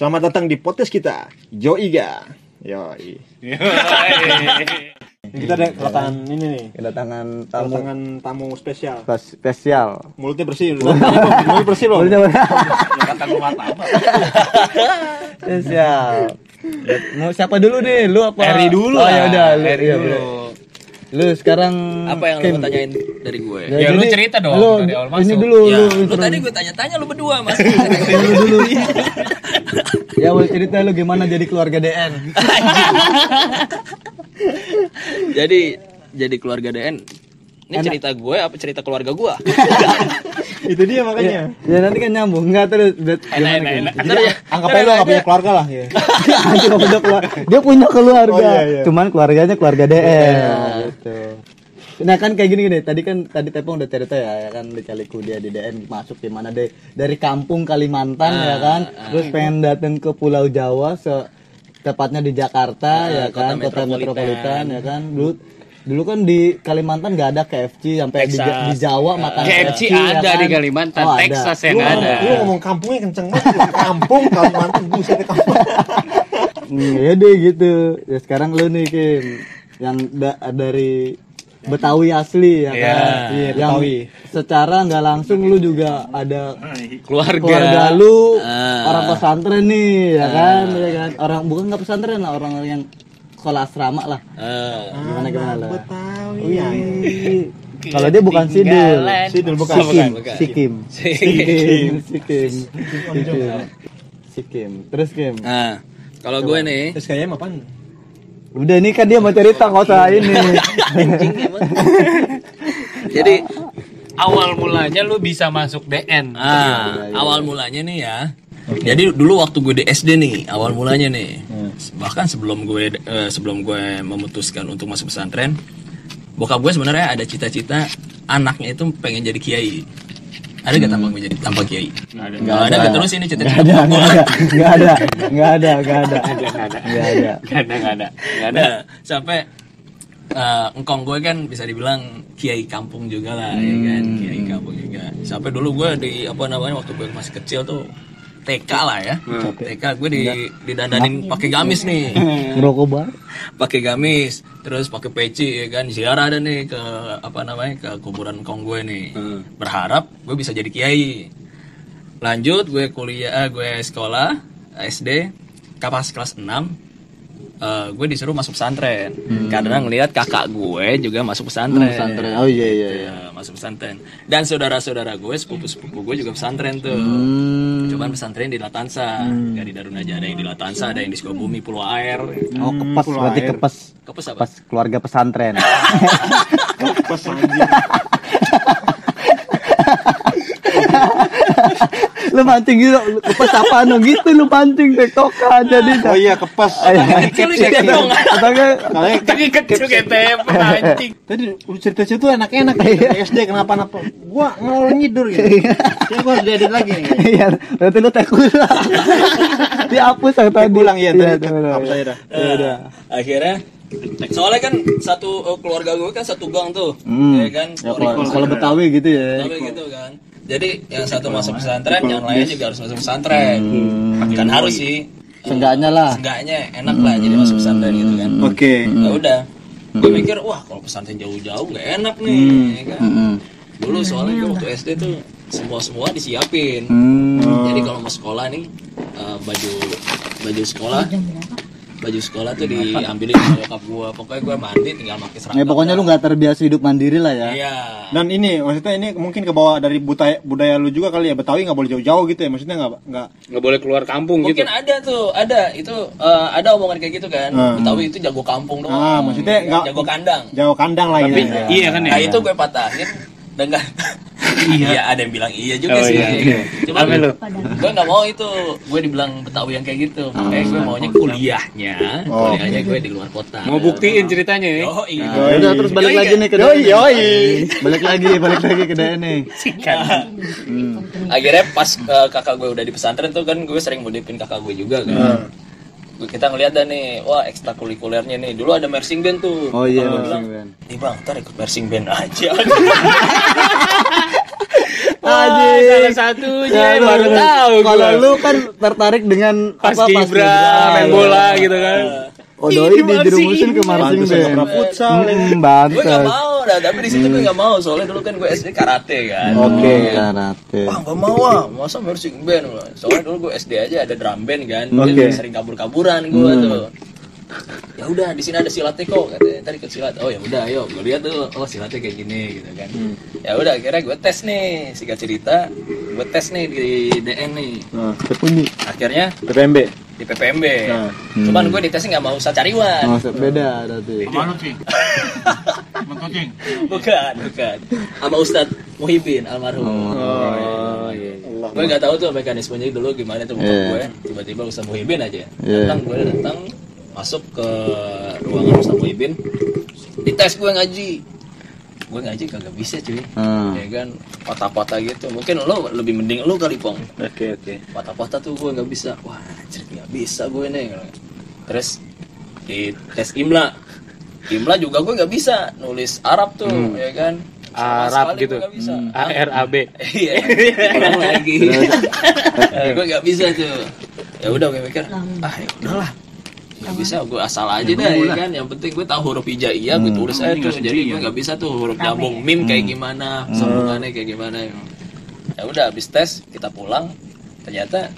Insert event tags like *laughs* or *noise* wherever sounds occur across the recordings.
Selamat datang di podcast kita, Joiga. Yoi. Kita ada kedatangan ini nih, kedatangan tamu kedatangan tamu spesial. spes- spesial. Mulutnya bersih, mulutnya bersih loh. Mulutnya bersih. spesial. Mau siapa dulu nih? Lu apa? Eri dulu Oh ya udah, lu, Eri iya, dulu. boleh. Lu sekarang Apa yang Kim. lu mau tanyain dari gue? Ya, Ya, lu jadi cerita dong lu, dari awal Ini masuk. dulu Ya, lu, lu tadi gue tanya-tanya lu berdua mas. *laughs* lu dulu. Ya boleh cerita lu gimana jadi keluarga DN. *laughs* jadi jadi keluarga DN. Ini cerita gue apa cerita keluarga gue? *laughs* Itu dia makanya. ya nanti kan nyambung enggak terus udah enak enak enak Jadi anggap aja lo gak punya keluarga lah ya. *laughs* Dia punya keluarga. Dia punya keluarga. Oh, iya, iya. Cuman keluarganya keluarga DN gitu. Nah kan kayak gini gini, tadi kan tadi Tepong udah cerita ya, ya kan dicaliku dia di DN masuk di mana deh dari kampung Kalimantan ya kan, terus pengen datang ke Pulau Jawa se tepatnya di Jakarta ya kota kan, kota metropolitan. metropolitan ya kan. Dulu dulu kan di Kalimantan nggak ada KFC sampai di, di Jawa makan KFC ya ada kan? di Kalimantan, Oh, ada. Texas yang Lu, ada. ngomong- lu ngomong kampungnya kenceng banget. Kampung Kalimantan buset di kampung. Hmm, ya deh gitu. Ya sekarang lu nih Kim yang da- dari Betawi asli ya Iya, kan. iya, yang Betawi. secara nggak langsung lu juga ada Keluarga. keluarga lu Ah. orang pesantren nih ya kan, ya kan. Orang bukan nggak pesantren lah, orang yang sekolah asrama lah. Eh, Gimana gimana lah. Betawi. Oh, iya. Kalau dia bukan Sidul. Sidul bukan. Sikim. Sikim. Sikim, Sikim. Sikim. Sikim. Terus Kim. Nah, kalau gue nih, Terus kayaknya apaan? Udah ini kan dia mau cerita nggak usah ini. *laughs* jadi Awal mulanya lu bisa masuk DN. ah, awal mulanya nih ya. Jadi dulu waktu gue di SD nih, awal mulanya nih. Bahkan sebelum gue eh, sebelum gue memutuskan untuk masuk pesantren, bokap gue sebenarnya ada cita-cita anaknya itu pengen jadi kiai. Ada gak tampang menjadi tanpa kiai? Ada. Kalau ada gak terus ini cita-cita Nggak ada, gue. ada, nggak ada, nggak ada, nggak ada, nggak ada, nggak ada. Gak ada, gak ada. Gak ada. Nah, sampai eh, engkong gue kan bisa dibilang kiai kampung juga lah ya kan kiai kampung juga sampai dulu gue di apa namanya waktu gue masih kecil tuh TK lah ya. TK gue di didandanin pakai gamis nih. Ngerokok bar? pakai gamis terus pakai peci ya kan. Ziarah ada nih ke apa namanya ke kuburan engkong gue nih. Berharap gue bisa jadi kiai. Lanjut gue kuliah eh, gue sekolah SD kapas kelas 6 eh, gue disuruh masuk pesantren. Karena ngelihat kakak gue juga masuk pesantren, Pesantren. Oh iya iya iya. Ya, masuk pesantren. Dan saudara-saudara gue sepupu-sepupu gue juga pesantren tuh. Hmm. Cuman pesantren di Latansa Gak di Darun aja ada yang di Latansa ada yang di Sukabumi Pulau Air Oh kepes berarti kepes. Kepes apa? Kepes keluarga pesantren. *laughs* Pas anjing. Lu mancing gitu, lu kepes apa no gitu lu mancing tektokan jadi. Oh iya Kalian Tapi kecil anjing. *laughs* Tadi lu cerita-cerita tuh enak-enak Iya. SD kenapa-napa. Gua ngelol nyidur gitu. Kayaknya gua harus diedit lagi nih. Iya, berarti lu tekul. *laughs* Dihapus yang tadi. Pulang ya Iya, tadi. udah, Hapus udah. aja dah. Ya udah. akhirnya soalnya kan satu eh, keluarga gue kan satu gang tuh Hmm. ya kan Ya, kalau kalau Betawi gitu ya. Tapi gitu kan jadi yang satu masuk pesantren yang lain juga harus masuk pesantren. Kan harus sih. Seenggaknya lah. Seenggaknya enak lah jadi masuk pesantren gitu kan. Oke. ya udah. Gue mikir wah kalau pesantren jauh-jauh nggak enak nih. Ya kan. Mm-mm. dulu soalnya gue waktu SD tuh semua semua disiapin. Hmm. jadi kalau mau sekolah nih eh, baju baju sekolah baju sekolah tuh diambilin sama bokap gua pokoknya gua mandi tinggal pakai seragam Ya pokoknya lu nggak terbiasa hidup mandiri lah ya. iya Dan ini maksudnya ini mungkin ke bawah dari budaya budaya lu juga kali ya Betawi nggak boleh jauh-jauh gitu ya maksudnya nggak nggak Gak boleh keluar kampung gitu. mungkin ada tuh ada itu eh, ada omongan kayak gitu kan Hmm. Betawi itu jago kampung doang Ah, maksudnya nggak- jago kandang jauh kandang lah Tapi ya. iya kan ya. nah itu gue patahin dengan *laughs* iya. Ada yang bilang iya juga Oh, sih. iya. cuma Apa lu? gue nggak mau itu. Gue dibilang Betawi yang kayak gitu. Makanya gue maunya kuliahnya. Oh. kuliahnya gue di luar kota. Mau buktiin ceritanya ya. oh iya Ya udah terus balik Yoi, lagi nih ke Yoi, yoi. Balik lagi, balik lagi ke DN nih. akhirnya pas eh, kakak gue udah di pesantren tuh kan gue sering modifin kakak gue juga kan. Gue- kita ngeliat dah nih wah ekstrakurikulernya nih. Dulu ada marching band tuh. Oh iya, marching bilang, band. nih bang ntar ikut marching band aja *laughs* Wah, salah satunya Ya, baru tahu Kalau lu kan tertarik dengan pas apa kibra main ya. bola gitu kan. Oh doi Ih, dijerumusin ke marching band. futsal. Hmm, gue nggak bantes. mau dah tapi di situ gue nggak mau soalnya dulu kan gue SD karate kan Oke, karate. Wah gak mau ah, masa marching band Soalnya dulu gue SD aja ada drum band kan. Jadi sering kabur-kaburan gue tuh ya udah di sini ada silatnya kok katanya. Tadi ikut silat. Oh ya udah ayo. Gue lihat tuh oh silatnya kayak gini gitu kan. Ya udah akhirnya gue tes nih singkat cerita. Gue tes nih di DN nih. Nah, akhirnya PPMB. di PPMB Nah. cuman gue ditesnya nggak mau usah cariwan. Oh, beda berarti. bukan bukan. Sama Ustadz Muhibin almarhum. Oh, iya. gue nggak tahu tuh mekanismenya dulu gimana tuh Iya. gue tiba-tiba Ustadz Muhibin aja Iya. datang gue datang masuk ke ruangan Ustadz Muhibin dites gue ngaji. Gue ngaji kagak bisa cuy. Hmm. ya kan patah-patah gitu. Mungkin lo lebih mending lo kali pong. Oke, oke. patah-patah tuh gue nggak bisa. Wah anjir nggak bisa gue nih. Terus di tes imla. Imla juga gue nggak bisa nulis Arab tuh ya kan? Sama Arab sekali gitu. nggak bisa. A R A B. iya. Lagi. *laughs* Gue nggak bisa tuh. Ya udah gue mikir ah ya udahlah nggak bisa gue asal aja dah ya kan yang penting gue tahu huruf hijaiyah gue tulis aja tuh jadi gue nggak bisa tuh huruf nyambung mim kayak gimana sambungannya kayak gimana ya udah habis tes kita pulang ternyata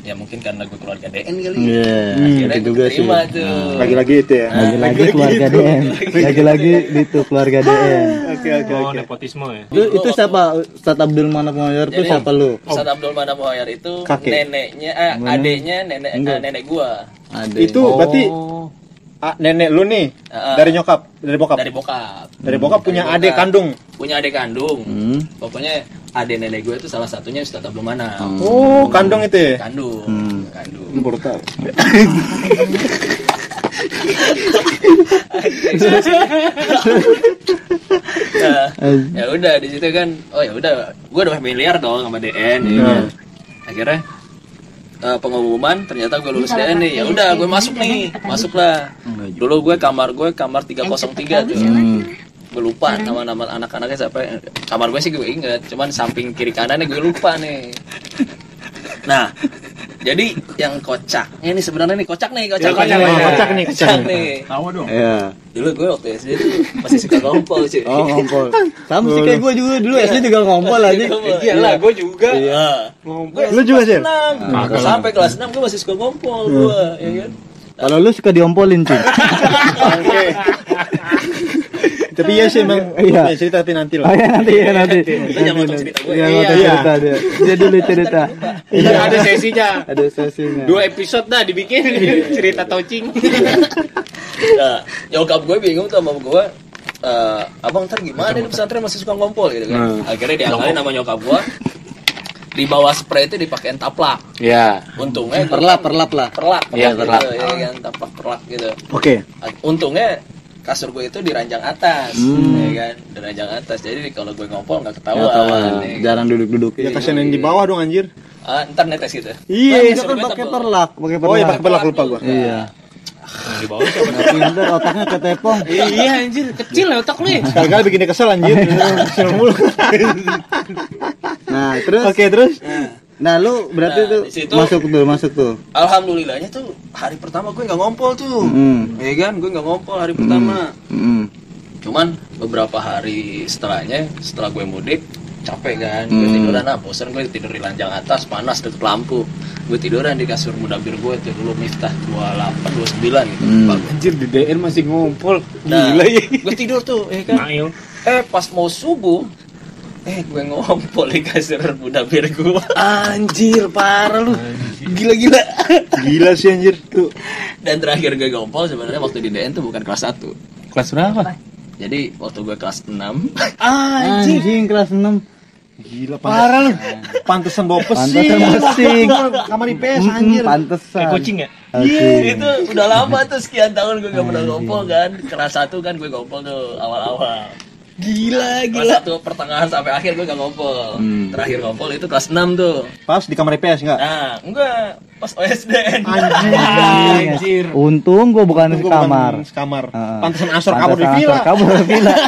ya mungkin karena gue keluarga DN kali ya. Iya, akhirnya itu gue juga sih. tuh Lagi-lagi itu ya. Lagi-lagi keluarga DM. Lagi-lagi itu keluarga DM. *laughs* Oke, oke, Oh, oke. nepotisme ya. Itu, itu siapa? Ustadz Abdul Manap itu siapa lu? Ustadz Abdul Mana Muhayyar itu Kakek. neneknya eh, adeknya nenek eh, nenek gua Ada. Itu berarti Oh. ah, nenek lu nih Ah. dari nyokap, dari bokap. dari bokap Dari bokap punya Dari adik bokap. kandung. punya adik kandung Hmm. pokoknya adik nenek gue itu salah satunya Ustadz Abdul Mana Oh, kandung itu ya. kandung Hmm. kandung Baru tahu. Nah, ya udah di situ kan oh ya udah gue udah familiar dong sama DN ya kan. akhirnya eh, pengumuman ternyata gue lulus DN nih ya udah gue masuk nih masuklah. Dulu gue kamar gue kamar 303 tuh. gue lupa nama-nama anak-anaknya siapa. Kamar gue sih gue inget cuman samping kiri kanannya gue lupa nih. Nah jadi yang kocaknya ini sebenarnya nih kocak nih kocak, Ya, kocak, nih. kocak. Kocak nih, kocak kocak nih. nih. Iya. Dulu gue waktu SD tuh masih suka ngompol cuy Oh, ngompol. *laughs* Sama sih kayak gue juga dulu SD juga ngompol aja. Iya lah, gue juga. Iya. Lu juga sih? Gue sampai kelas 6 gue masih suka ngompol gue, ya kan? Kalau lu suka diompolin, Cing. *laughs* Oke. Tapi iya sih emang. Iya. Ya, cerita tapi nanti Oh lah. ya nanti ya nanti. Lu jangan nonton cerita gue. Iya, Iya. nonton cerita dia. Dia dulu cerita. Iya, ada sesinya. Ada sesinya. Dua episode dah dibikin cerita touching. *laughs* Nah, nyokap gue bingung tuh sama gue. eh, abang ntar gimana di pesantren masih suka ngompol gitu kan akhirnya diangkatin sama nyokap gue di bawah spray itu dipakein taplak Ya. untungnya gua Perlap, kan- perlap lah. perlak Iya, gitu, perlak. ya kan taplak perlak gitu Oke. untungnya kasur gue itu di ranjang atas ya kan di ranjang atas jadi kalau gue ngompol nggak ketahuan, Nggak tahu, ya jarang duduk-duduk. Ya kasihan yang di bawah dong anjir. Ah, ntar netes gitu Iya, Itu kan pakai perlak, pakai perlak. Oh ya pakai pelak lupa gua. Iya. Di bawah siapa? Nggak pinter otaknya ketepong. Iya anjir, kecil ya otak lu ya. Bikin dia kesel anjir. *laughs* Kesel mulu. Nah, terus Oke, terus. Nah, lu berarti Nah, tuh situ- masuk tuh, masuk tuh. alhamdulillahnya tuh hari pertama gue nggak ngompol tuh Hmm. ya kan gue nggak ngompol hari pertama cuman beberapa hari setelahnya setelah gue mudik capek kan gue Hmm. tiduran ah bosan gue tidur di ranjang atas panas deket lampu gue tiduran di kasur mudabir gue tuh dulu miftah 28 29 gitu Hmm. Anjir di DN masih ngumpul. Nah, Gila ya. gue tidur tuh ya kan Mail. eh pas mau subuh eh gue ngompol di kasur mudabir gue Anjir, parah lu. gila-gila Gila sih anjir tuh. dan terakhir gue ngompol sebenarnya waktu di DN tuh bukan kelas 1 Kelas berapa? Jadi waktu gue kelas 6 *laughs* Anjing kelas 6. Gila parah lu. *laughs* Pantesan bawa pesing. Pantesan pesing. Kamar IPS anjir. Pantesan. Kayak kucing ya? Iya, itu udah lama tuh sekian tahun gue gak pernah ngompol kan. Kelas satu kan gue ngompol tuh awal-awal. Gila, gila. Kelas satu pertengahan sampai akhir gue gak ngompol. Terakhir ngompol itu kelas 6 tuh. Pas di kamar IPS enggak? Nah, enggak. Pas OSDN. Anjir. Untung gua bukan di Gua bukan kamar. Sekamar. Heeh. Pantesan Asor kabur di villa. Kabur di villa. *laughs*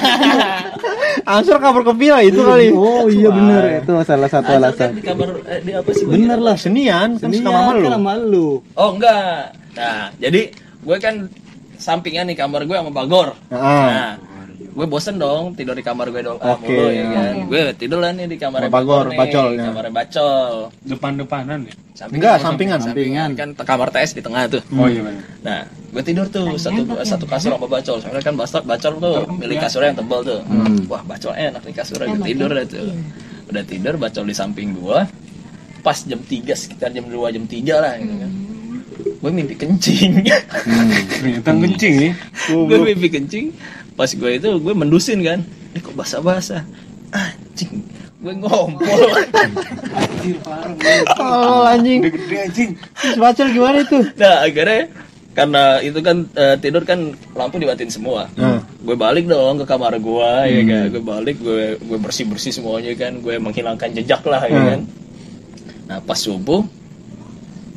Ansor kabur ke villa itu kali. Oh iya bener itu salah satu Ansor kan alasan. di kamar eh, di apa sih? Bener lah. Senian kan Senian mama lu. kan sama lu. Oh enggak. Nah, jadi gue kan sampingan nih kamar gue sama Bagor. Ah. Nah, gue bosen dong tidur di kamar gue dong ah, Oke. mulu ya kan. Gue tidur lah nih di kamar Bagor, nih, bacol, ya. Kamar bacol. Depan-depanan ya? Sampingan, Enggak, sampingan. sampingan kan kamar TS di tengah tuh. Oh iya benar. Nah, gue tidur tuh satu satu kasur sama bacol. Soalnya kan bacol, bacol tuh milik kasurnya yang tebal tuh. Wah, bacol enak nih kasurnya. Gue tidur dah tuh. Udah tidur, bacol di samping gue. Pas jam 3 sekitar jam 2 jam 3 lah gitu kan. Gue mimpi kencing. Ternyata *laughs* kencing nih. gue mimpi kencing. Pas gue itu gue mendusin kan. Ini kok basah-basah. Anjing. Gue ngompol. *laughs* Oh anjing. Gede anjing. Bacol gimana itu? Nah akhirnya karena itu kan eh, tidur kan lampu dibatin semua. Hmm. Gue balik dong ke kamar gue ya kan. Gue balik gue gue bersih bersih semuanya kan. Gue menghilangkan jejak lah ya Hmm. kan. Nah pas subuh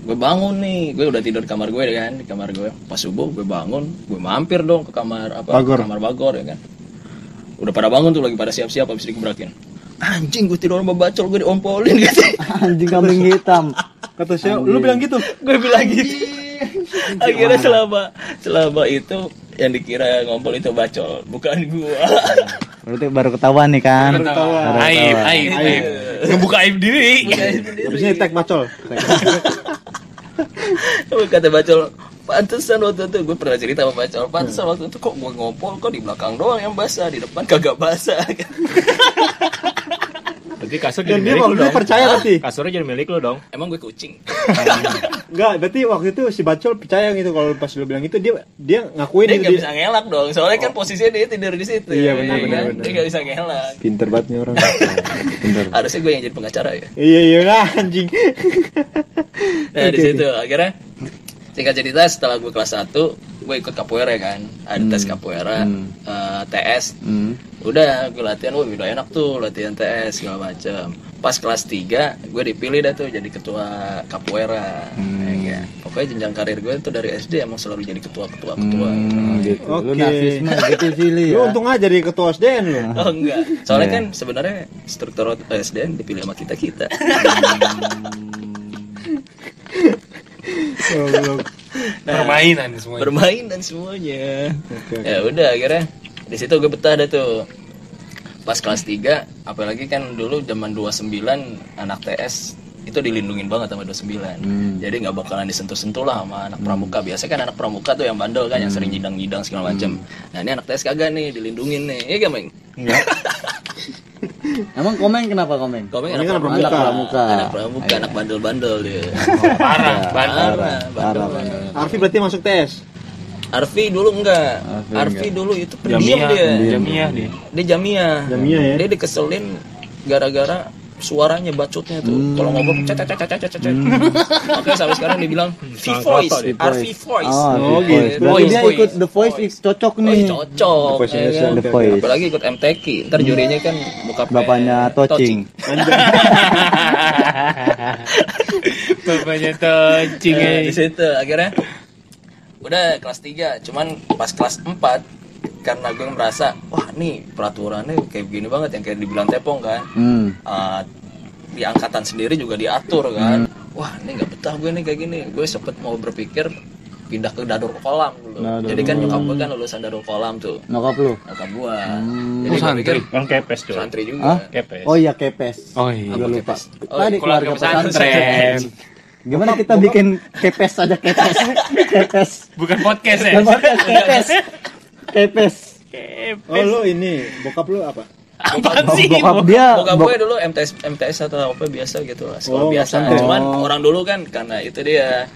gue bangun nih gue udah tidur di kamar gue ya kan di kamar gue pas subuh gue bangun gue mampir dong ke kamar apa Bagor. kamar bagor ya kan udah pada bangun tuh lagi pada siap-siap habis dikebrakin anjing gue tidur sama bacol gue diompolin gitu *laughs* Anjing kambing hitam. Kata saya, lu bilang gitu. gue bilang gitu *laughs* akhirnya selama selama itu yang dikira ngompol itu bacol bukan gua *laughs* Berarti baru ketahuan nih kan. Baru Aib, ketahuan. aib, aib. Ngebuka aib diri. Habisnya tag bacol. Kata bacol pantesan waktu itu gue pernah cerita sama bacol pantesan waktu itu kok gue ngompol kok di belakang doang yang basah di depan kagak basah *laughs* Berarti kasur Dan jadi dia milik lu waktu itu dong. percaya berarti. Kasurnya jadi milik lu dong. emang gue kucing *laughs* Enggak, berarti waktu itu si bacol percaya gitu kalau pas lu bilang itu dia dia ngakuin dia gitu. nggak Dia, bisa ngelak dong soalnya kan posisinya dia tidur di situ Iya, ya benar, kan? benar, benar. dia nggak bisa ngelak Pinter banget nih orang. *laughs* Bener. harusnya gue yang jadi pengacara ya iya iya lah anjing. Nah di situ akhirnya singkat cerita setelah gue kelas 1 gue ikut capoeira kan ada tes capoeira eh, TS Hmm. udah gue latihan wah udah enak tuh latihan TS segala macam pas kelas 3 gue dipilih dah tuh jadi ketua capoeira ya, kan? pokoknya jenjang karir gue tuh dari SD emang selalu jadi ketua ketua ketua Hmm, gitu. Lu Oke. mah gitu sih Li, Lu ya. untung aja jadi ketua SDN lu. oh enggak soalnya Iya. kan sebenarnya struktur SDN dipilih sama kita *laughs* kita Permainan semuanya. bermain dan semuanya. Oke, oke. ya udah akhirnya di situ gue betah dah tuh. Pas kelas 3 apalagi kan dulu zaman 29 anak TS itu dilindungin banget sama 29 jadi nggak bakalan disentuh-sentuh lah sama anak pramuka. Biasanya kan anak pramuka tuh yang bandel kan yang sering nyidang-nyidang segala macem. Nah ini anak TS kagak nih dilindungin nih. Iya gak Meng? *laughs* Emang komeng kenapa komeng? Komeng Ini anak kan pramuka Anak pramuka. anak pramuka anak bandel-bandel dia Parah, bandel. parah bandel Parah. Arfi berarti masuk TS. Arfi dulu enggak Arfi Arfi dulu itu pendiam Jamiah, dia Jamiah dia. dia jamiah Jamiah ya. dia dikeselin gara-gara suaranya bacotnya tuh kalau ngobrol cet cet cet cet cet cet makanya sampai sekarang dibilang V voice Arfi voice Oh, Oh, gitu. gitu. Berarti Voice, dia ikut The Voice Voice. cocok Oh, nih. cocok The Voice ya kan? The Voice. apalagi ikut MTQ ntar jurinya kan bokapnya Bapaknya Tocing. *laughs* Bapaknya tocing di eh. situ akhirnya udah kelas 3 cuman pas kelas 4 karena gue merasa wah nih peraturannya kayak begini banget yang kayak dibilang tepong kan Hmm. uh, di angkatan sendiri juga diatur kan wah ini nggak betah gue nih kayak gini gue sempet mau berpikir pindah ke Dador Kolam dulu Dador jadi kan nyokap gue kan lulusan Dador Kolam tuh Nyokap lu. nyokap gue Hmm. jadi Oh, gue santri. pikir Kan kepes tuh. santri juga Hah? Kepes. Oh iya kepes. Oh iya. Gue lupa. Oh, Tadi Keluarga pesantren. Gimana kita bikin kepes aja kepes. kepes. *laughs* Bukan podcast ya. Nama kepes. Kepes. Oh lu ini bokap lu apa? Apaan sih? Bokap dia Bokap bok- gue dulu MTS MTS atau apa biasa gitu lah sekolah Oh, biasa pesantren. cuman Oh. orang dulu kan karena itu dia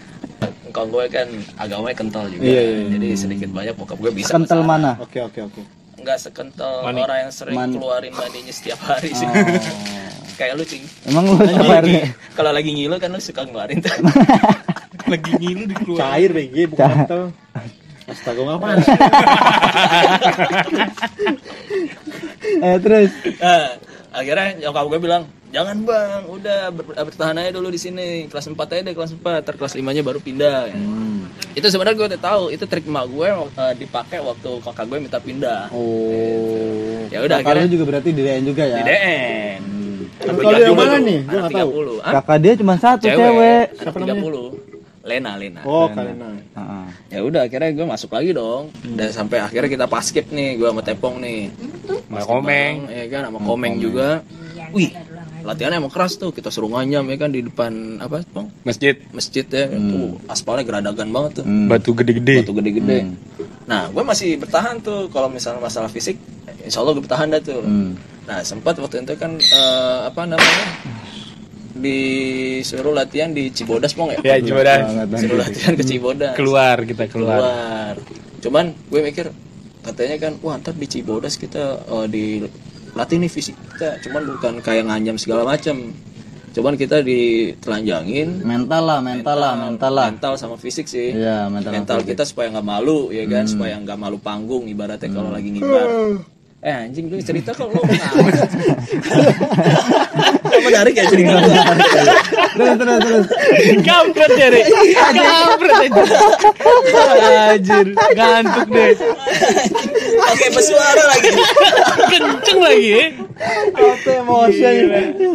engkau gue kan agamanya kental juga Iya, iya, iya. jadi sedikit banyak bokap gue bisa kental mana? Oke oke oke. nggak sekental Mani. orang yang sering Man- keluarin maninya setiap hari sih *laughs* kayak lu cing Emang lu kabarnya? kalau lagi ngilu kan lu suka ngeluarin tuh *laughs* Lagi ngilu di keluar. Cair BG bukan kental. Astaga ngapain sih? *laughs* Eh terus. Nah, akhirnya nyokap gue bilang jangan bang udah ber- bertahan aja dulu di sini kelas 4 aja deh kelas 4 ter kelas 5 nya baru pindah Hmm. itu sebenarnya gue udah tahu itu trik emak gue eh, dipakai waktu kakak gue minta pindah Oh. ya udah akhirnya juga berarti di DN juga ya. di DN Kalau yang mana nih? Anak nggak tahu. 30 Hah? Kakak dia cuma satu cewek. cewek Siapa anak 30 Lena Lena. Oh, Kalena. Heeh. ya udah akhirnya gue masuk lagi dong. Dan sampai akhirnya kita paskip nih gue sama Tepong nih. Sama komeng. ya kan sama komeng juga. Wih latihannya emang keras tuh kita suruh nganyam ya kan di depan apa bang Masjid. masjid ya. Tuh aspalnya geradagan banget tuh. Batu gede-gede. batu gede-gede. Nah gue masih bertahan tuh kalau misalnya masalah fisik insya Allah gue bertahan dah tuh. Hmm. nah sempat waktu itu kan eh, apa namanya *laughs* disuruh latihan di Cibodas pong ya Ya coba suruh latihan ke Cibodas keluar kita keluar. keluar. Cuman gue mikir katanya kan wah ntar di Cibodas kita eh, di latih nih fisik kita, cuman bukan kayak nganyam segala macam. Cuman kita ditelanjangin Mental lah, mental lah, mental lah. mental sama fisik sih. Iya, mental. Mental kita supaya nggak malu ya kan, supaya nggak malu panggung ibaratnya kalau lagi ngibar. Eh anjing lu cerita kok lu *laughs* Apa menarik ya cerita Terus terus terus. Kampret ya, Rik. Kampret aja. Anjir, ngantuk deh. Oke bersuara lagi Kenceng lagi ya. Apa emosi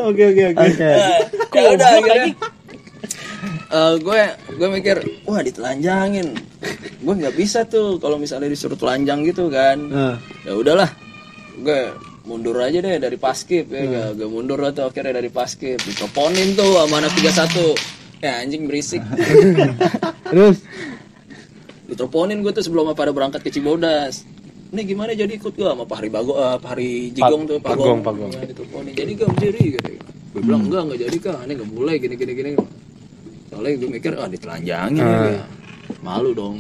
Oke, oke, oke. Oke. ya udah akhirnya eh, gue gue mikir wah ditelanjangin gue nggak bisa tuh kalau misalnya disuruh telanjang gitu kan Nah, ya udahlah gue mundur aja deh dari paskip ya gue, gue mundur lah tuh akhirnya dari paskip diteponin tuh sama anak 31 ya anjing berisik. *laughs* Terus? Diteleponin gue tuh sebelum pada berangkat ke Cibodas. Ini gimana jadi ikut gue sama Pak Hari Bago eh, Pak Hari Jigong tuh Pagong, Pagong. Ya, diteleponin jadi gak jadi gitu. Gue bilang enggak enggak jadi kak. Ini nggak boleh gini gini gini. Soalnya gue mikir ah ditelanjangin ya. Malu dong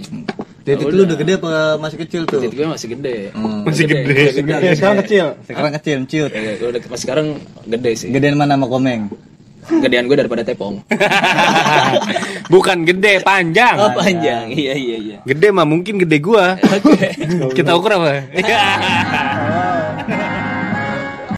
titik lu udah gede apa masih kecil tuh? titik gue masih gede Masih gede. ya, sekarang kecil. Sekarang kecil, ciut. Ya, gue udah pas sekarang gede sih Gedean mana sama komeng? gedean gue daripada tepong *laughs* Bukan gede, panjang. oh panjang iya iya iya Gede mah mungkin gede gua. Kita ukur apa? *laughs*